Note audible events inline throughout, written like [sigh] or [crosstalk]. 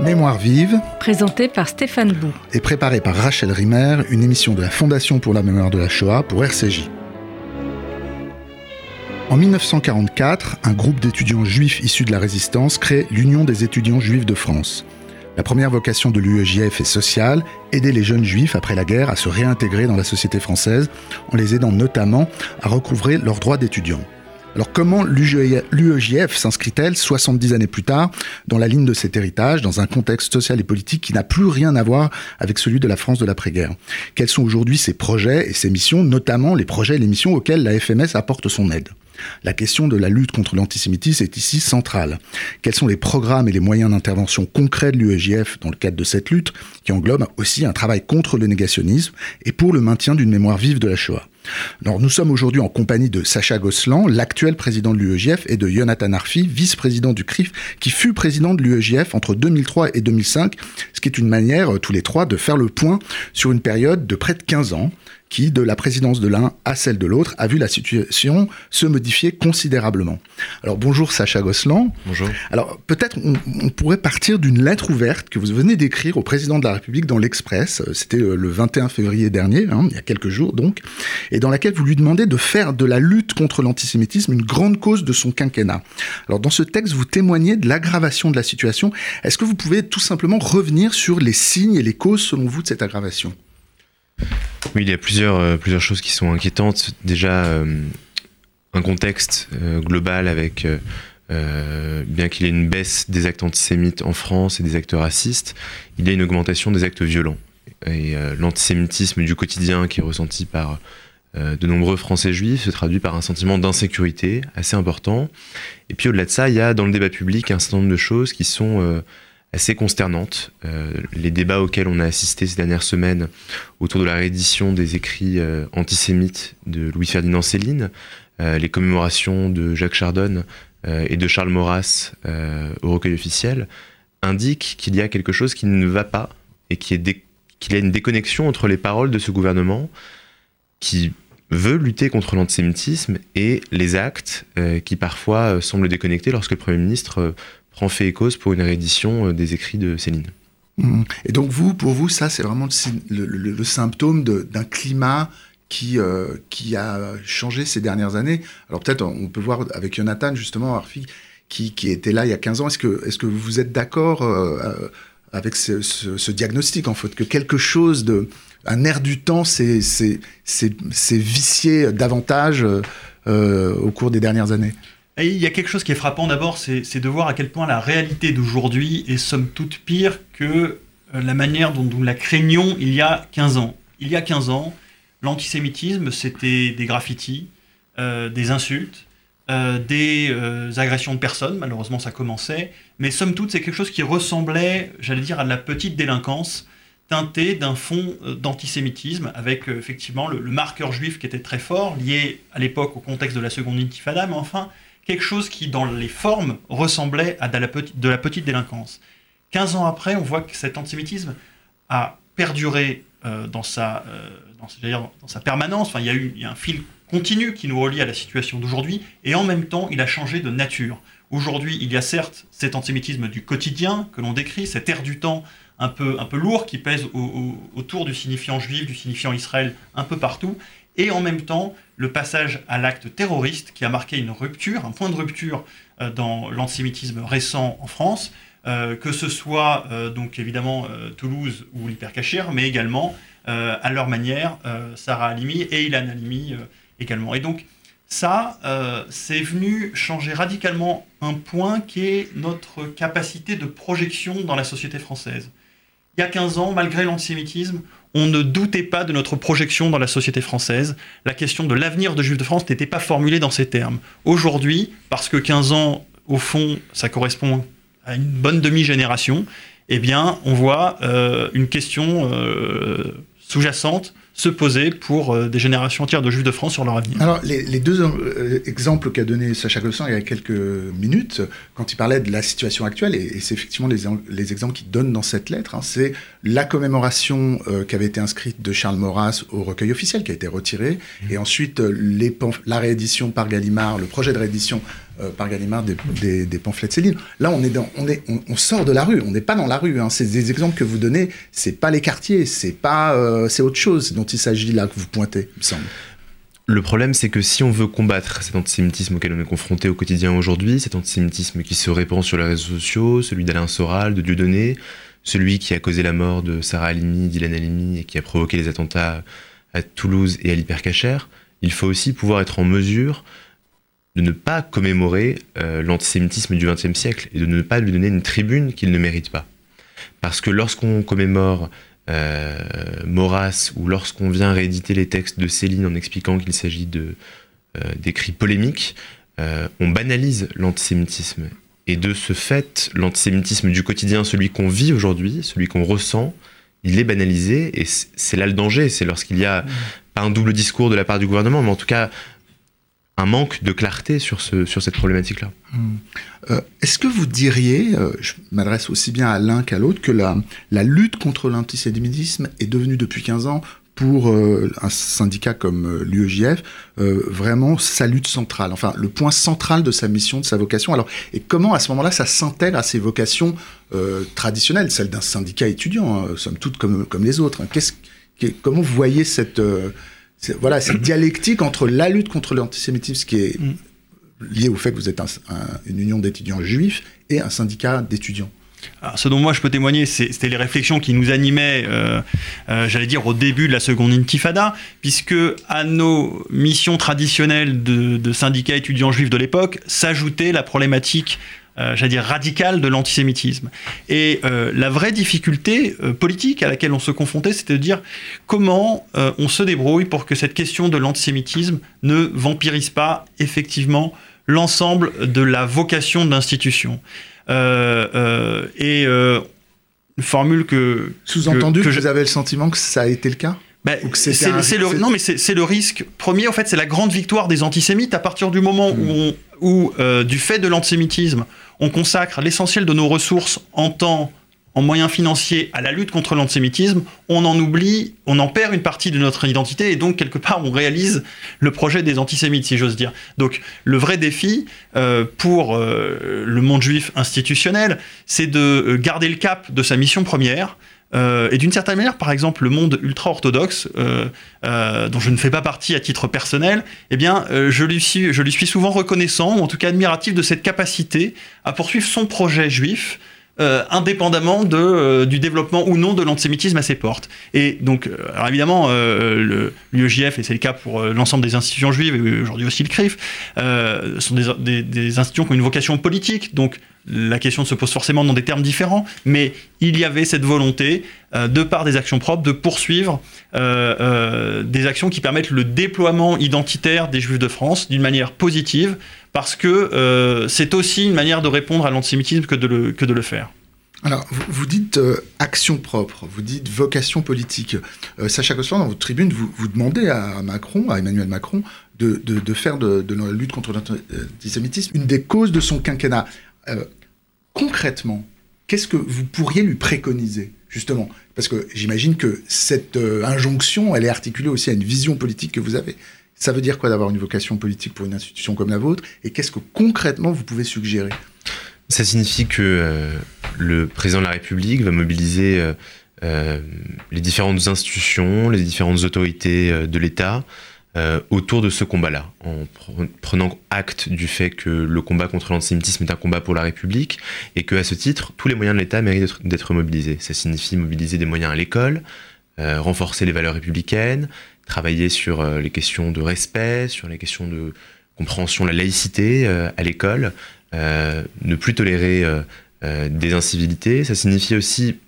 Mémoire vive, Présenté par Stéphane Bou. et préparée par Rachel Rimer, une émission de la Fondation pour la mémoire de la Shoah pour RCJ. En 1944, un groupe d'étudiants juifs issus de la résistance crée l'Union des étudiants juifs de France. La première vocation de l'UEJF est sociale, aider les jeunes juifs après la guerre à se réintégrer dans la société française, en les aidant notamment à recouvrer leurs droits d'étudiants. Alors comment l'UEJF s'inscrit-elle 70 années plus tard dans la ligne de cet héritage, dans un contexte social et politique qui n'a plus rien à voir avec celui de la France de l'après-guerre? Quels sont aujourd'hui ses projets et ses missions, notamment les projets et les missions auxquels la FMS apporte son aide? La question de la lutte contre l'antisémitisme est ici centrale. Quels sont les programmes et les moyens d'intervention concrets de l'UEJF dans le cadre de cette lutte, qui englobe aussi un travail contre le négationnisme et pour le maintien d'une mémoire vive de la Shoah? Nous sommes aujourd'hui en compagnie de Sacha Gosselin, l'actuel président de l'UEJF, et de Jonathan Arfi, vice-président du CRIF, qui fut président de l'UEJF entre 2003 et 2005, ce qui est une manière, euh, tous les trois, de faire le point sur une période de près de 15 ans, qui, de la présidence de l'un à celle de l'autre, a vu la situation se modifier considérablement. Alors bonjour Sacha Gosselin. Bonjour. Alors peut-être on, pourrait partir d'une lettre ouverte que vous venez d'écrire au président de la République dans l'Express. C'était euh, le 21 février dernier, hein, il y a quelques jours donc, et dans laquelle vous lui demandez de faire de la lutte contre l'antisémitisme une grande cause de son quinquennat. Alors dans ce texte, vous témoignez de l'aggravation de la situation. Est-ce que vous pouvez tout simplement revenir sur les signes et les causes selon vous de cette aggravation? Oui, il y a plusieurs, euh, plusieurs choses qui sont inquiétantes. Déjà, euh, un contexte euh, global avec, bien qu'il y ait une baisse des actes antisémites en France et des actes racistes, il y a une augmentation des actes violents. Et l'antisémitisme du quotidien qui est ressenti par de nombreux Français juifs se traduit par un sentiment d'insécurité assez important. Et puis au-delà de ça, il y a dans le débat public un certain nombre de choses qui sont assez consternante. Euh, les débats auxquels on a assisté ces dernières semaines autour de la réédition des écrits euh, antisémites de Louis-Ferdinand Céline, euh, les commémorations de Jacques Chardonne et de Charles Maurras au recueil officiel, indiquent qu'il y a quelque chose qui ne va pas et qu'il y a une déconnexion entre les paroles de ce gouvernement qui veut lutter contre l'antisémitisme et les actes qui parfois semblent déconnectés lorsque le Premier ministre prend fait et cause pour une réédition euh, des écrits de Céline. Mmh. Et donc vous, pour vous, ça c'est vraiment le, symptôme d'un climat qui, euh, qui a changé ces dernières années. Alors peut-être on peut voir avec Jonathan justement, Arfi, qui, qui était là il y a 15 ans. Est-ce que, est que vous êtes d'accord euh, avec ce, diagnostic en fait, que quelque chose de... Un air du temps s'est vicié davantage au cours des dernières années il y a quelque chose qui est frappant d'abord, c'est de voir à quel point la réalité d'aujourd'hui est somme toute pire que euh, la manière dont nous la craignions il y a 15 ans. Il y a 15 ans, l'antisémitisme, c'était des graffitis, euh, des insultes, euh, des agressions de personnes, malheureusement ça commençait, mais somme toute c'est quelque chose qui ressemblait, j'allais dire, à de la petite délinquance, teintée d'un fond d'antisémitisme, avec effectivement le, marqueur juif qui était très fort, lié à l'époque au contexte de la seconde intifada, mais enfin quelque chose qui, dans les formes, ressemblait à de la, petite, délinquance. 15 ans après, on voit que cet antisémitisme a perduré euh, dans, sa, euh, dans, dans, sa permanence. Enfin, il, y a eu, un fil continu qui nous relie à la situation d'aujourd'hui, et en même temps, il a changé de nature. Aujourd'hui, il y a certes cet antisémitisme du quotidien que l'on décrit, cet air du temps un peu, un peu lourd qui pèse autour du signifiant juif, du signifiant Israël, un peu partout, et en même temps le passage à l'acte terroriste qui a marqué une rupture, un point de rupture euh, dans l'antisémitisme récent en France, euh, que ce soit euh, donc évidemment Toulouse ou l'hypercachère, mais également à leur manière Sarah Halimi et Ilan Halimi également. Et donc ça, c'est venu changer radicalement un point qui est notre capacité de projection dans la société française. Il y a 15 ans, malgré l'antisémitisme, on ne doutait pas de notre projection dans la société française. La question de l'avenir de Juifs de France n'était pas formulée dans ces termes. Aujourd'hui, parce que 15 ans, au fond, ça correspond à une bonne demi-génération, eh bien, on voit euh, une question euh, sous-jacente se poser pour euh, des générations entières de Juifs de France sur leur avenir. Alors, les, deux euh, exemples qu'a donné Sacha Gosselin il y a quelques minutes, quand il parlait de la situation actuelle, et, c'est effectivement les, les exemples qu'il donne dans cette lettre, hein, c'est la commémoration euh, qui avait été inscrite de Charles Maurras au recueil officiel, qui a été retiré, mmh. et ensuite la réédition par Gallimard, le projet de réédition par Gallimard des, des, pamphlets de Céline. Là, on, est dans, on, est, on, sort de la rue, on n'est pas dans la rue. Hein. C'est des exemples que vous donnez, c'est pas les quartiers, c'est pas, c'est autre chose dont il s'agit là que vous pointez, il me semble. Le problème, c'est que si on veut combattre cet antisémitisme auquel on est confronté au quotidien aujourd'hui, cet antisémitisme qui se répand sur les réseaux sociaux, celui d'Alain Soral, de Dieudonné, celui qui a causé la mort de Sarah Halimi, d'Ilan Halimi et qui a provoqué les attentats à Toulouse et à l'hypercachère, il faut aussi pouvoir être en mesure de ne pas commémorer euh, l'antisémitisme du XXe siècle et de ne pas lui donner une tribune qu'il ne mérite pas. Parce que lorsqu'on commémore euh, Maurras ou lorsqu'on vient rééditer les textes de Céline en expliquant qu'il s'agit de euh, d'écrits polémiques, on banalise l'antisémitisme. Et de ce fait, l'antisémitisme du quotidien, celui qu'on vit aujourd'hui, celui qu'on ressent, il est banalisé et c'est là le danger. C'est lorsqu'il y a mmh. pas un double discours de la part du gouvernement, mais en tout cas un manque de clarté sur, ce, sur cette problématique-là. Hmm. Euh, est-ce que vous diriez, euh, je m'adresse aussi bien à l'un qu'à l'autre, que la, lutte contre l'antisémitisme est devenue depuis 15 ans pour euh, un syndicat comme l'UEJF, vraiment sa lutte centrale, enfin le point central de sa mission, de sa vocation? Alors, et comment à ce moment-là ça s'intègre à ses vocations traditionnelles, celles d'un syndicat étudiant, hein, somme toute comme, les autres? Hein. comment vous voyez cette voilà, cette dialectique entre la lutte contre l'antisémitisme, qui est mm. liée au fait que vous êtes une union d'étudiants juifs, et un syndicat d'étudiants. ce dont moi je peux témoigner, c'était les réflexions qui nous animaient, euh, euh, j'allais dire, au début de la seconde intifada, puisque à nos missions traditionnelles de, de syndicats étudiants juifs de l'époque s'ajoutait la problématique euh, j'allais dire, radicale de l'antisémitisme. Et euh, la vraie difficulté euh, politique à laquelle on se confrontait, c'était de dire comment on se débrouille pour que cette question de l'antisémitisme ne vampirise pas effectivement l'ensemble de la vocation de l'institution. et une formule que... Sous-entendu que, vous avez le sentiment que ça a été le cas bah, c'est le, non, mais c'est le risque premier. En fait, c'est la grande victoire des antisémites à partir du moment où, hmm. on, où du fait de l'antisémitisme, on consacre l'essentiel de nos ressources en temps, en moyens financiers à la lutte contre l'antisémitisme, on en oublie, on en perd une partie de notre identité et donc quelque part on réalise le projet des antisémites, si j'ose dire. Donc le vrai défi euh, pour euh, le monde juif institutionnel, c'est de euh, garder le cap de sa mission première, et d'une certaine manière, par exemple, le monde ultra-orthodoxe, dont je ne fais pas partie à titre personnel, eh bien, je, lui suis, je lui suis souvent reconnaissant, ou en tout cas admiratif de cette capacité à poursuivre son projet juif, euh, indépendamment de, euh, du développement ou non de l'antisémitisme à ses portes. Et donc, euh, alors évidemment, l'UEJF, et c'est le cas pour l'ensemble des institutions juives, et aujourd'hui aussi le CRIF, sont des, des, institutions qui ont une vocation politique, donc la question se pose forcément dans des termes différents, mais il y avait cette volonté, de par des actions propres, de poursuivre des actions qui permettent le déploiement identitaire des Juifs de France d'une manière positive, parce que euh, c'est aussi une manière de répondre à l'antisémitisme que, de le, que de le faire. Alors, vous, dites euh, action propre, vous dites vocation politique. Euh, Sacha Gosselin, dans votre tribune, vous, vous demandez à Macron, à Emmanuel Macron, de, de, faire de, de, la lutte contre l'antisémitisme une des causes de son quinquennat. concrètement, qu'est-ce que vous pourriez lui préconiser, justement? Parce que j'imagine que cette injonction, elle est articulée aussi à une vision politique que vous avez. Ça veut dire quoi d'avoir une vocation politique pour une institution comme la vôtre Et qu'est-ce que concrètement vous pouvez suggérer? Ça signifie que euh, le président de la République va mobiliser euh, euh, les différentes institutions, les différentes autorités de l'État autour de ce combat-là, en prenant acte du fait que le combat contre l'antisémitisme est un combat pour la République et que, à ce titre, tous les moyens de l'État méritent d'être mobilisés. Ça signifie mobiliser des moyens à l'école, renforcer les valeurs républicaines, travailler sur euh, les questions de respect, sur les questions de compréhension de la laïcité euh, à l'école, euh, ne plus tolérer des incivilités. Ça signifie aussi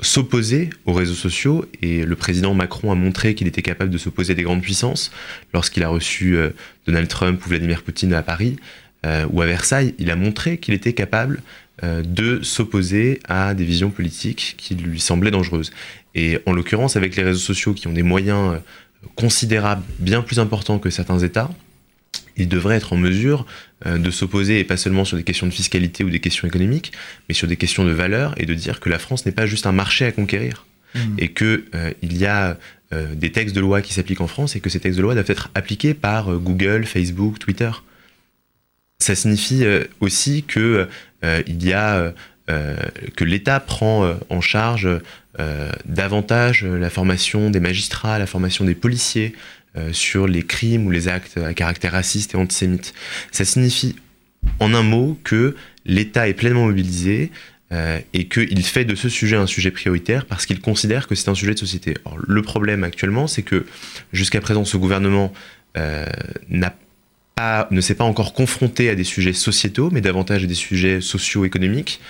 s'opposer aux réseaux sociaux et le président Macron a montré qu'il était capable de s'opposer à des grandes puissances lorsqu'il a reçu Donald Trump ou Vladimir Poutine à Paris ou à Versailles. Il a montré qu'il était capable de s'opposer à des visions politiques qui lui semblaient dangereuses. Et en l'occurrence, avec les réseaux sociaux qui ont des moyens considérable, bien plus important que certains États, ils devraient être en mesure euh, de s'opposer, et pas seulement sur des questions de fiscalité ou des questions économiques, mais sur des questions de valeur, et de dire que la France n'est pas juste un marché à conquérir, mmh. et qu'il euh, il y a euh, des textes de loi qui s'appliquent en France, et que ces textes de loi doivent être appliqués par Google, Facebook, Twitter. ça signifie aussi que il y a que l'État prend en charge davantage la formation des magistrats, la formation des policiers sur les crimes ou les actes à caractère raciste et antisémite. Ça signifie en un mot que l'État est pleinement mobilisé, euh, et qu'il fait de ce sujet un sujet prioritaire parce qu'il considère que c'est un sujet de société. le problème actuellement, c'est que jusqu'à présent, ce gouvernement euh, ne s'est pas encore confronté à des sujets sociétaux, mais davantage à des sujets socio-économiques.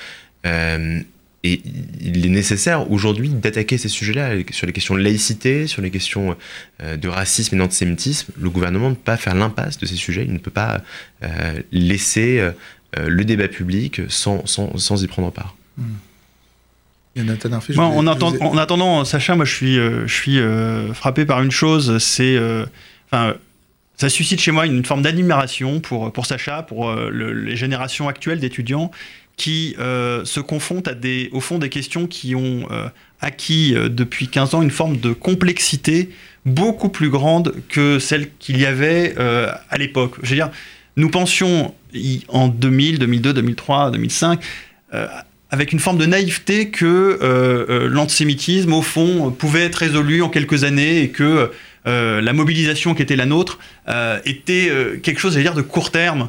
Euh, et il est nécessaire aujourd'hui d'attaquer ces sujets-là, sur les questions de laïcité, sur les questions de racisme et d'antisémitisme. Le gouvernement ne peut pas faire l'impasse de ces sujets, il ne peut pas laisser euh, le débat public sans, sans, y prendre part. en, attendant, Sacha, moi je suis, euh, je suis euh, frappé par une chose, c'est, enfin, ça suscite chez moi une forme d'admiration pour, pour Sacha, pour les générations actuelles d'étudiants qui se confrontent à des, au fond des questions qui ont acquis depuis 15 ans une forme de complexité beaucoup plus grande que celle qu'il y avait à l'époque. Je veux dire, nous pensions en 2000, 2002, 2003, 2005, avec une forme de naïveté que euh, euh, l'antisémitisme, au fond, pouvait être résolu en quelques années et que euh, la mobilisation qui était la nôtre était quelque chose, à dire, de court terme,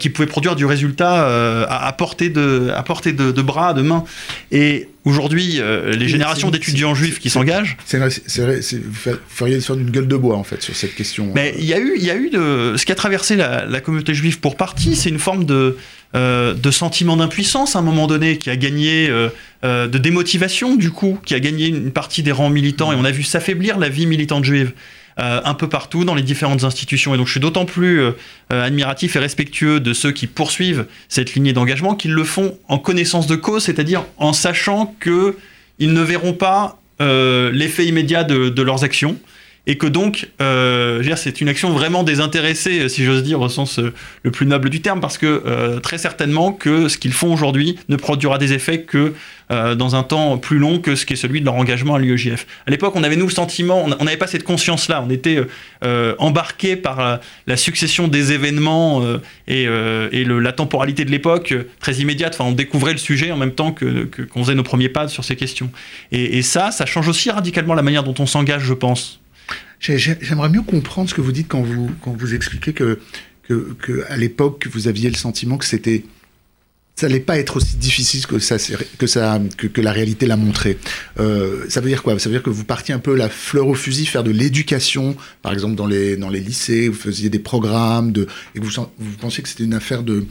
qui pouvait produire du résultat à, portée, de, à portée de, de, bras, de main. Et aujourd'hui, les générations d'étudiants juifs qui s'engagent. C'est vrai, vous feriez une sorte d'une gueule de bois, en fait, sur cette question. Mais il y a eu, il y a eu de, ce qui a traversé la, la communauté juive pour partie, c'est une forme de euh, de sentiment d'impuissance à un moment donné, qui a gagné euh, euh, de démotivation du coup, qui a gagné une partie des rangs militants, et on a vu s'affaiblir la vie militante juive. Un peu partout dans les différentes institutions. Et donc je suis d'autant plus admiratif et respectueux de ceux qui poursuivent cette lignée d'engagement qu'ils le font en connaissance de cause, c'est-à-dire en sachant qu'ils ne verront pas l'effet immédiat de, leurs actions et que donc, euh, c'est une action vraiment désintéressée, si j'ose dire, au sens euh, le plus noble du terme, parce que euh, très certainement que ce qu'ils font aujourd'hui ne produira des effets que euh, dans un temps plus long que ce qui est celui de leur engagement à l'UEJF. À l'époque, on avait nous le sentiment, on n'avait pas cette conscience-là, on était euh, embarqué par la, succession des événements euh, et, la temporalité de l'époque très immédiate. Enfin, on découvrait le sujet en même temps que qu'on faisait nos premiers pas sur ces questions. Et ça, ça change aussi radicalement la manière dont on s'engage, je pense. J'aimerais mieux comprendre ce que vous dites quand vous, quand vous expliquez que, que, que à l'époque, vous aviez le sentiment que c'était ça n'allait pas être aussi difficile que ça, que, ça, que, la réalité l'a montré. Euh, ça veut dire quoi? Ça veut dire que vous partiez un peu la fleur au fusil, faire de l'éducation, par exemple dans les, dans les lycées, vous faisiez des programmes, de, et vous, vous pensiez que c'était une affaire de,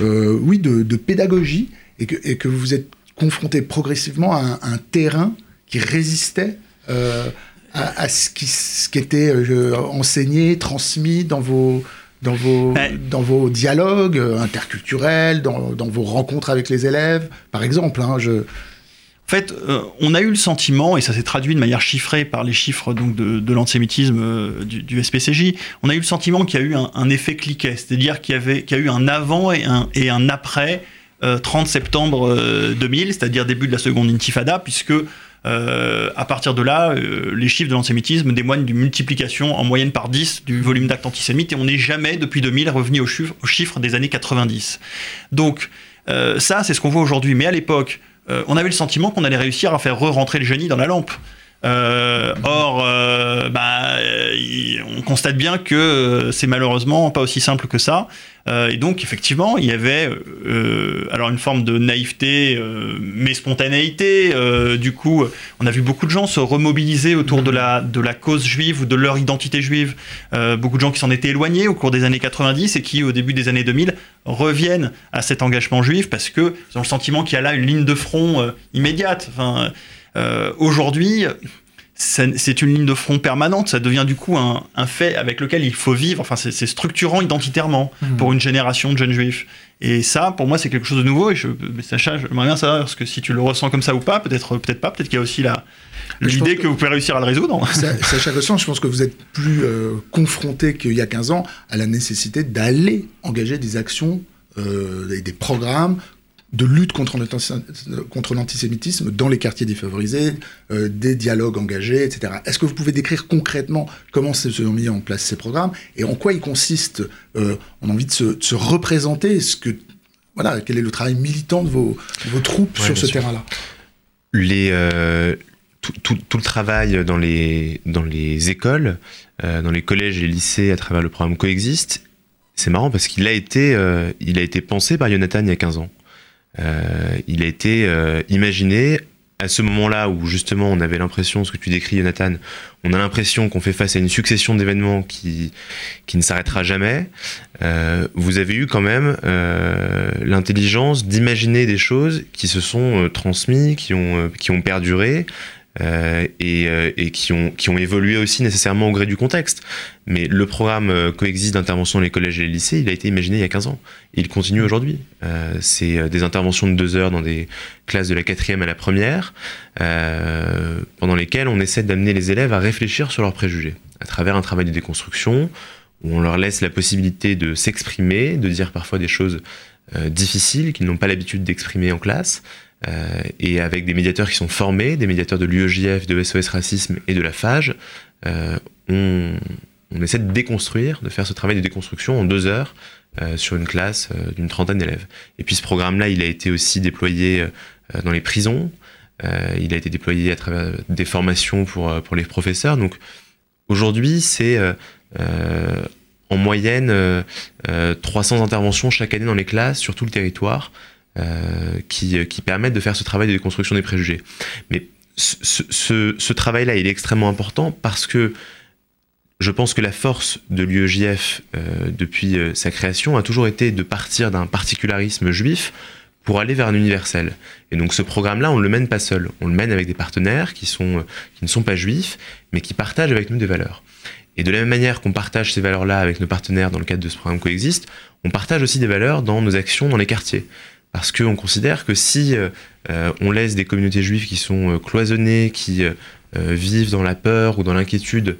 euh, oui, de, de, pédagogie, et que, et que vous vous êtes confronté progressivement à un, terrain qui résistait euh, à, à, ce, qui, ce qui était euh, enseigné, transmis dans vos, dans vos, dans vos dialogues euh, interculturels, dans, dans, vos rencontres avec les élèves, par exemple. Hein, je... En fait, euh, on a eu le sentiment, et ça s'est traduit de manière chiffrée par les chiffres donc, de, de l'antisémitisme euh, du, du, SPCJ, on a eu le sentiment qu'il y a eu un, un effet cliquet, c'est-à-dire qu'il y, avait, qu'il y a eu un avant et un, et un après 30 septembre 2000, c'est-à-dire début de la seconde intifada, puisque euh, à partir de là, euh, les chiffres de l'antisémitisme témoignent d'une multiplication en moyenne par 10 du volume d'actes antisémites et on n'est jamais, depuis 2000, revenu aux chiffres, des années 90. Donc, euh, ça, c'est ce qu'on voit aujourd'hui. Mais à l'époque, on avait le sentiment qu'on allait réussir à faire re-rentrer le génie dans la lampe. Euh, or, euh, bah, on constate bien que euh, c'est malheureusement pas aussi simple que ça. et donc, effectivement, il y avait alors une forme de naïveté, mais spontanéité. du coup, on a vu beaucoup de gens se remobiliser autour de la, cause juive ou de leur identité juive. beaucoup de gens qui s'en étaient éloignés au cours des années 90 et qui, au début des années 2000, reviennent à cet engagement juif parce que ont le sentiment qu'il y a là une ligne de front immédiate. Euh, aujourd'hui, c'est une ligne de front permanente, ça devient du coup un, fait avec lequel il faut vivre, enfin c'est structurant identitairement mmh. pour une génération de jeunes juifs. Et ça, pour moi, c'est quelque chose de nouveau, et je, Sacha, j'aimerais bien savoir parce que si tu le ressens comme ça ou pas, peut-être peut-être pas, peut-être qu'il y a aussi l'idée que, vous pouvez réussir à le résoudre. [laughs] Sacha ressent, je pense que vous êtes plus euh, confronté qu'il y a 15 ans à la nécessité d'aller engager des actions euh, et des programmes de lutte contre, l'antisémitisme dans les quartiers défavorisés, euh, des dialogues engagés, etc. Est-ce que vous pouvez décrire concrètement comment se sont mis en place ces programmes et en quoi ils consistent euh, On a envie de se, représenter? Ce que, voilà, quel est le travail militant de vos, vos troupes sur ce terrain-là? Les, euh, tout, tout, le travail dans les, dans les écoles, dans les collèges et les lycées à travers le programme Coexiste, c'est marrant parce qu'il a, été, il a été pensé par Jonathan il y a 15 ans. Euh, il a été euh, imaginé à ce moment-là où justement on avait l'impression, ce que tu décris Jonathan, on a l'impression qu'on fait face à une succession d'événements qui, qui ne s'arrêtera jamais, euh, vous avez eu quand même euh, l'intelligence d'imaginer des choses qui se sont euh, transmises, qui ont, qui ont perduré, euh, et, euh, et, qui, ont, qui ont évolué aussi nécessairement au gré du contexte. Mais le programme euh, coexiste d'intervention dans les collèges et les lycées, il a été imaginé il y a 15 ans. Il continue aujourd'hui. c'est des interventions de deux heures dans des classes de la quatrième à la première, pendant lesquelles on essaie d'amener les élèves à réfléchir sur leurs préjugés, à travers un travail de déconstruction, où on leur laisse la possibilité de s'exprimer, de dire parfois des choses difficiles qu'ils n'ont pas l'habitude d'exprimer en classe, euh, et avec des médiateurs qui sont formés, des médiateurs de l'UEJF, de SOS Racisme et de la FAGE, euh, on, essaie de déconstruire, de faire ce travail de déconstruction en deux heures euh, sur une classe d'une trentaine d'élèves. Et puis ce programme-là, il a été aussi déployé dans les prisons, il a été déployé à travers des formations pour, pour les professeurs. Donc aujourd'hui, c'est en moyenne 300 interventions chaque année dans les classes sur tout le territoire. Euh, qui, qui, permettent de faire ce travail de déconstruction des préjugés. Mais ce, travail-là, il est extrêmement important parce que je pense que la force de l'UEJF euh, depuis euh, sa création a toujours été de partir d'un particularisme juif pour aller vers un universel. Et donc ce programme-là, on ne le mène pas seul. On le mène avec des partenaires qui, qui ne sont pas juifs, mais qui partagent avec nous des valeurs. Et de la même manière qu'on partage ces valeurs-là avec nos partenaires dans le cadre de ce programme Coexiste, on partage aussi des valeurs dans nos actions dans les quartiers parce qu'on considère que si euh, euh, on laisse des communautés juives qui sont euh, cloisonnées, qui vivent dans la peur ou dans l'inquiétude,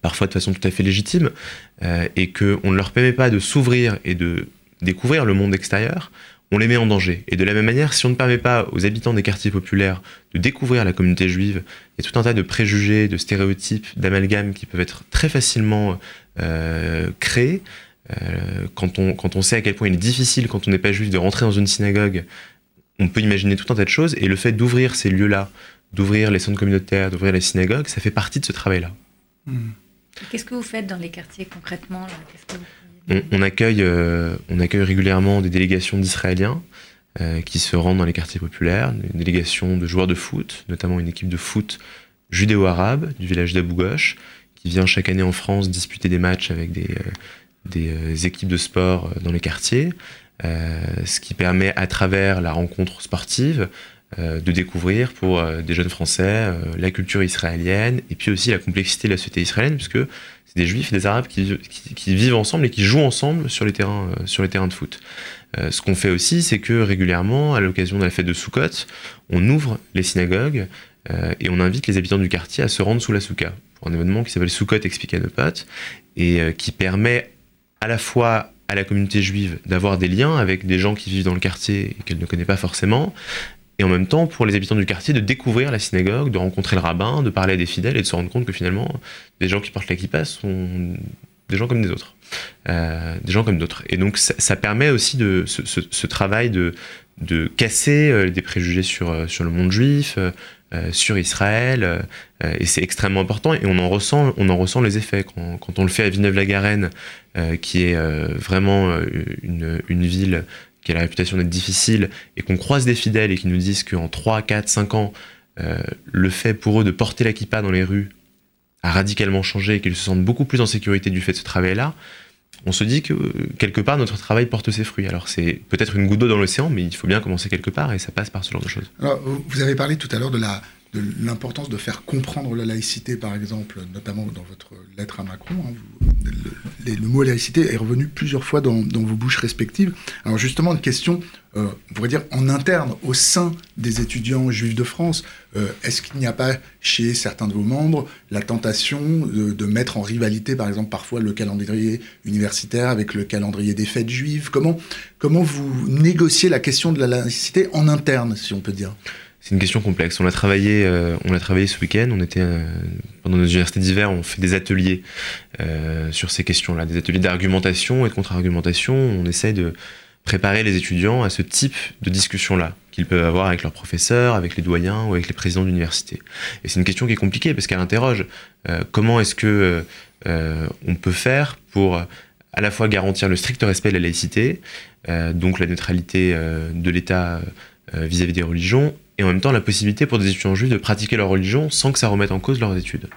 parfois de façon tout à fait légitime, et qu'on ne leur permet pas de s'ouvrir et de découvrir le monde extérieur, on les met en danger. Et de la même manière, si on ne permet pas aux habitants des quartiers populaires de découvrir la communauté juive, il y a tout un tas de préjugés, de stéréotypes, d'amalgames qui peuvent être très facilement créés. Euh, quand, on, quand on sait à quel point il est difficile, quand on n'est pas juif, de rentrer dans une synagogue, on peut imaginer tout un tas de choses. Et le fait d'ouvrir ces lieux-là, d'ouvrir les centres communautaires, d'ouvrir les synagogues, ça fait partie de ce travail-là. Hmm. Qu'est-ce que vous faites dans les quartiers concrètement on, accueille, euh, on accueille régulièrement des délégations d'Israéliens euh, qui se rendent dans les quartiers populaires, des délégations de joueurs de foot, notamment une équipe de foot judéo-arabe du village d'Abou Ghosh, qui vient chaque année en France disputer des matchs avec des, des euh, équipes de sport euh, dans les quartiers, euh, ce qui permet à travers la rencontre sportive de découvrir pour des jeunes Français la culture israélienne et puis aussi la complexité de la société israélienne, puisque c'est des Juifs et des Arabes qui, vivent ensemble et qui jouent ensemble sur les terrains, sur les terrains de foot. ce qu'on fait aussi, c'est que régulièrement, à l'occasion de la fête de Sukkot, on ouvre les synagogues et on invite les habitants du quartier à se rendre sous la souka pour un événement qui s'appelle Sukkot expliqué à nos potes et qui permet à la fois à la communauté juive d'avoir des liens avec des gens qui vivent dans le quartier et qu'elle ne connaît pas forcément, et en même temps pour les habitants du quartier de découvrir la synagogue, de rencontrer le rabbin, de parler à des fidèles et de se rendre compte que finalement des gens qui portent la kippa sont des gens comme des autres, euh, des gens comme d'autres. Et donc ça, permet aussi de ce, travail de, casser euh, des préjugés euh, sur le monde juif, sur Israël, et c'est extrêmement important, et on en ressent, on en ressent les effets. Quand, on le fait à Villeneuve-la-Garenne, qui est vraiment une, une ville qui a la réputation d'être difficile, et qu'on croise des fidèles et qui nous disent qu'en 3, 4, 5 ans, le fait pour eux de porter la kippa dans les rues a radicalement changé et qu'ils se sentent beaucoup plus en sécurité du fait de ce travail-là, on se dit que quelque part notre travail porte ses fruits. Alors c'est peut-être une goutte d'eau dans l'océan, mais il faut bien commencer quelque part et ça passe par ce genre de choses. vous avez parlé tout à l'heure de la, de l'importance de faire comprendre la laïcité, par exemple, notamment dans votre lettre à Macron. Hein, le, mot laïcité est revenu plusieurs fois dans, vos bouches respectives. Alors justement, une question, euh, on pourrait dire, en interne, au sein des étudiants juifs de France. Euh, est-ce qu'il n'y a pas chez certains de vos membres la tentation de, mettre en rivalité, par exemple, parfois le calendrier universitaire avec le calendrier des fêtes juives? Comment, comment vous négociez la question de la laïcité en interne, si on peut dire? C'est une question complexe. On a travaillé, euh, on a travaillé ce week-end. On était euh, pendant nos universités d'hiver, on fait des ateliers euh, sur ces questions-là, des ateliers d'argumentation et de contre-argumentation. On essaie de préparer les étudiants à ce type de discussion-là qu'ils peuvent avoir avec leurs professeurs, avec les doyens ou avec les présidents d'université. Et c'est une question qui est compliquée parce qu'elle interroge comment est-ce que on peut faire pour à la fois garantir le strict respect de la laïcité, donc la neutralité de l'État vis-à-vis des religions, et en même temps la possibilité pour des étudiants juifs de pratiquer leur religion sans que ça remette en cause leurs études.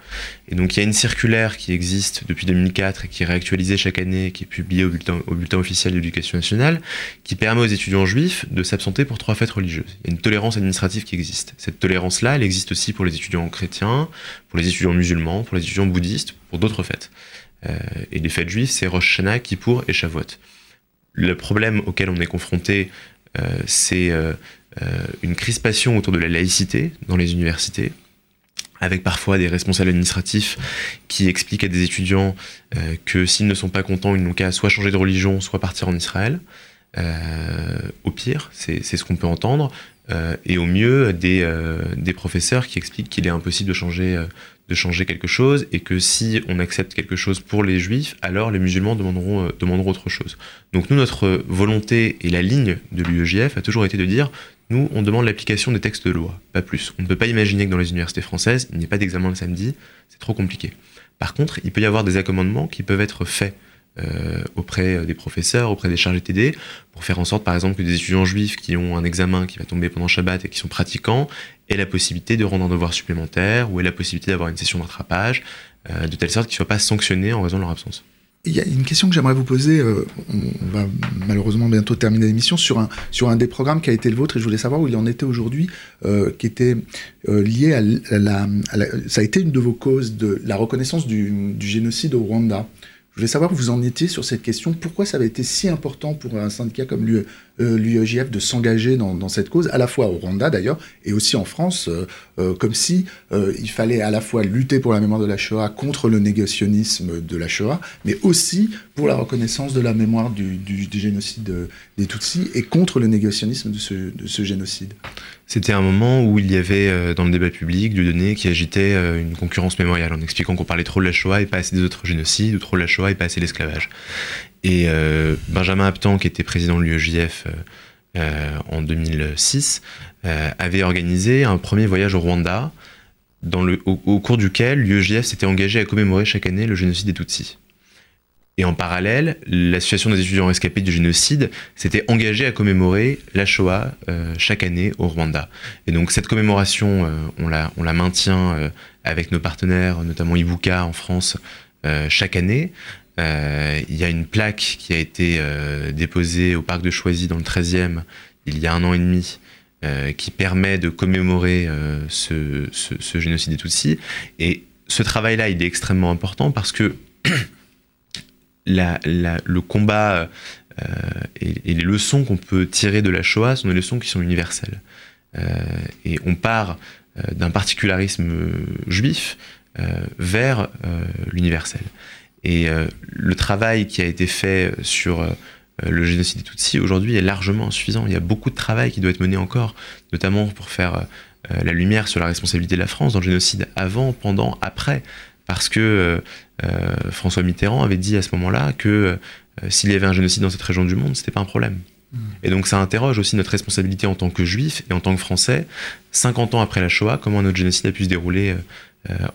Et donc il y a une circulaire qui existe depuis 2004 et qui est réactualisée chaque année, qui est publiée au bulletin, officiel de l'éducation nationale, qui permet aux étudiants juifs de s'absenter pour trois fêtes religieuses. Il y a une tolérance administrative qui existe. Cette tolérance-là, elle existe aussi pour les étudiants chrétiens, pour les étudiants musulmans, pour les étudiants bouddhistes, pour d'autres fêtes. Euh, et les fêtes juives, c'est Rosh Hashanah, Kippour et Shavuot. Le problème auquel on est confronté, euh, c'est euh, une crispation autour de la laïcité dans les universités, avec parfois des responsables administratifs qui expliquent à des étudiants euh, que s'ils ne sont pas contents, ils n'ont qu'à soit changer de religion, soit partir en Israël. Euh, au pire, c'est ce qu'on peut entendre. et au mieux, des, des professeurs qui expliquent qu'il est impossible de changer, de changer quelque chose et que si on accepte quelque chose pour les juifs, alors les musulmans demanderont, demanderont autre chose. Donc nous, notre volonté et la ligne de l'UEJF a toujours été de dire nous, on demande l'application des textes de loi, pas plus. On ne peut pas imaginer que dans les universités françaises, il n'y ait pas d'examen le samedi, c'est trop compliqué. Par contre, il peut y avoir des accommodements qui peuvent être faits euh, auprès des professeurs, auprès des chargés TD, pour faire en sorte, par exemple, que des étudiants juifs qui ont un examen qui va tomber pendant Shabbat et qui sont pratiquants aient la possibilité de rendre un devoir supplémentaire ou aient la possibilité d'avoir une session de rattrapage, euh, de telle sorte qu'ils ne soient pas sanctionnés en raison de leur absence. Il y a une question que j'aimerais vous poser. Euh, on va malheureusement bientôt terminer l'émission sur un, sur un des programmes qui a été le vôtre et je voulais savoir où il en était aujourd'hui, euh, qui était euh, lié à la, Ça a été une de vos causes de la reconnaissance du génocide au Rwanda. Je voulais savoir où vous en étiez sur cette question. Pourquoi ça avait été si important pour un syndicat comme l'UEJF euh, de s'engager dans, cette cause, à la fois au Rwanda d'ailleurs, et aussi en France, euh, euh, comme si il fallait à la fois lutter pour la mémoire de la Shoah contre le négationnisme de la Shoah, mais aussi pour la reconnaissance de la mémoire du, génocide des Tutsis et contre le négationnisme de ce génocide? C'était un moment où il y avait euh, dans le débat public du donné qui agitait euh, une concurrence mémoriale en expliquant qu'on parlait trop de la Shoah et pas assez des autres génocides, ou trop de la Shoah et pas assez de l'esclavage. Et euh, Benjamin Aptan, qui était président de l'UEJF en 2006, avait organisé un premier voyage au Rwanda, le, au cours duquel l'UEJF s'était engagé à commémorer chaque année le génocide des Tutsis. Et en parallèle, l'association des étudiants rescapés du génocide s'était engagée à commémorer la Shoah euh, chaque année au Rwanda. Et donc cette commémoration, euh, on, la, maintient euh, avec nos partenaires, notamment Ibuka en France, chaque année. Il y a une plaque qui a été déposée au parc de Choisy dans le 13e il y a un an et demi. qui permet de commémorer ce, ce, ce génocide des Tutsis. Et ce travail-là, il est extrêmement important parce que [clears throat] le combat euh, et, les leçons qu'on peut tirer de la Shoah sont des leçons qui sont universelles. Euh, et on part euh, d'un particularisme juif vers l'universel. Et le travail qui a été fait sur le génocide des Tutsis aujourd'hui est largement insuffisant. Il y a beaucoup de travail qui doit être mené encore, notamment pour faire la lumière sur la responsabilité de la France dans le génocide avant, pendant, après parce que euh, euh, François Mitterrand avait dit à ce moment-là que euh, s'il y avait un génocide dans cette région du monde, c'était pas un problème. Mmh. Et donc ça interroge aussi notre responsabilité en tant que juifs et en tant que français, 50 ans après la Shoah, comment notre génocide a pu se dérouler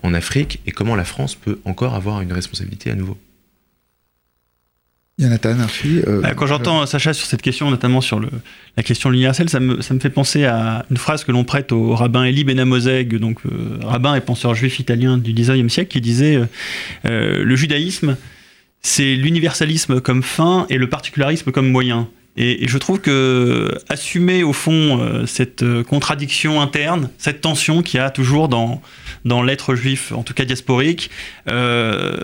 en Afrique et comment la France peut encore avoir une responsabilité à nouveau. Jonathan euh, bah, Quand j'entends Sacha sur cette question, notamment sur le, la question de l'universel, ça me, ça me, fait penser à une phrase que l'on prête au rabbin Elie Benamozeg, donc euh, rabbin et penseur juif italien du 19e siècle, qui disait euh, Le judaïsme, c'est l'universalisme comme fin et le particularisme comme moyen. Et, je trouve que assumer au fond euh, cette euh, contradiction interne, cette tension qu'il y a toujours dans, dans l'être juif, en tout cas diasporique, euh,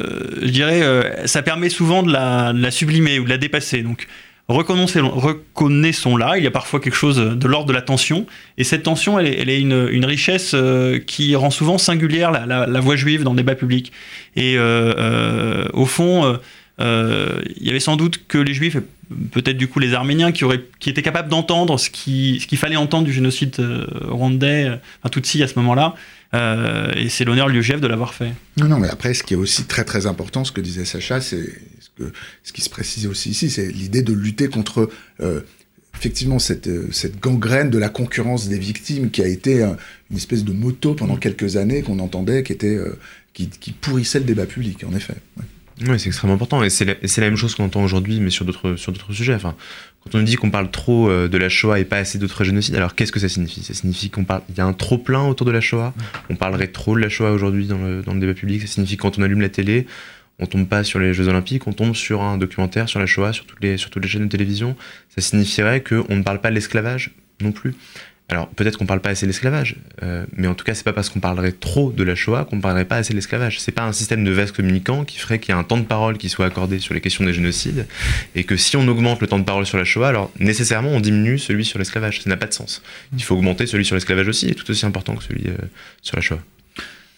je dirais, ça permet souvent de la, sublimer ou de la dépasser. Donc reconnaissons-la, il y a parfois quelque chose de l'ordre de la tension, et cette tension, elle est, une, richesse qui rend souvent singulière la, la, voix juive dans le débat public. Et au fond, il y avait sans doute que les juifs peut-être du coup les Arméniens qui, auraient, qui étaient capables d'entendre ce qu'il ce fallait entendre du génocide euh, rwandais, euh, enfin Tutsi à ce moment-là. Euh, et c'est l'honneur l'UGF de l'avoir fait. Non, non, mais après, ce qui est aussi très très important, ce que disait Sacha, c'est ce, que, ce qui se précisait aussi ici, c'est l'idée de lutter contre effectivement cette, cette gangrène de la concurrence des victimes qui a été une espèce de moto pendant mm. quelques années qu'on entendait, qui, était, qui, qui, pourrissait le débat public, en effet. Oui, c'est extrêmement important. Et c'est la, même chose qu'on entend aujourd'hui, mais sur d'autres sujets. Enfin, quand on nous dit qu'on parle trop euh, de la Shoah et pas assez d'autres génocides, alors qu'est-ce que ça signifie? Ça signifie qu'on parle, il y a un trop plein autour de la Shoah? On parlerait trop de la Shoah aujourd'hui dans le, dans le débat public? Ça signifie que quand on allume la télé, on tombe pas sur les Jeux Olympiques, on tombe sur un documentaire sur la Shoah, sur toutes les, sur toutes les chaînes de télévision? Ça signifierait qu'on ne parle pas de l'esclavage non plus? Alors peut-être qu'on parle pas assez de l'esclavage, euh, mais en tout cas c'est pas parce qu'on parlerait trop de la Shoah qu'on parlerait pas assez de l'esclavage. C'est pas un système de vase communicant qui ferait qu'il y a un temps de parole qui soit accordé sur les questions des génocides, et que si on augmente le temps de parole sur la Shoah, alors nécessairement on diminue celui sur l'esclavage. Ça n'a pas de sens. Il faut augmenter celui sur l'esclavage aussi, et tout aussi important que celui euh, sur la Shoah.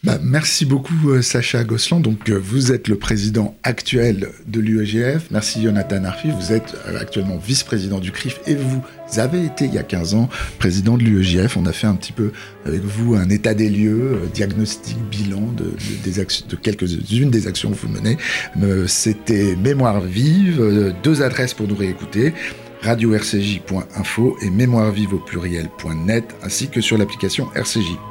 Bah, merci beaucoup euh, Sacha Gosselin. Donc euh, vous êtes le président actuel de l'UEGF. Merci Jonathan Arfi. Vous êtes euh, actuellement vice-président du CRIF et vous avez été il y a 15 ans président de l'UEGF. On a fait un petit peu avec vous un état des lieux, diagnostic, bilan de, de quelques-unes des actions que vous menez. C'était Mémoire vive, deux adresses pour nous réécouter radio-rcj.info et mémoire vive au pluriel.net ainsi que sur l'application RCJ.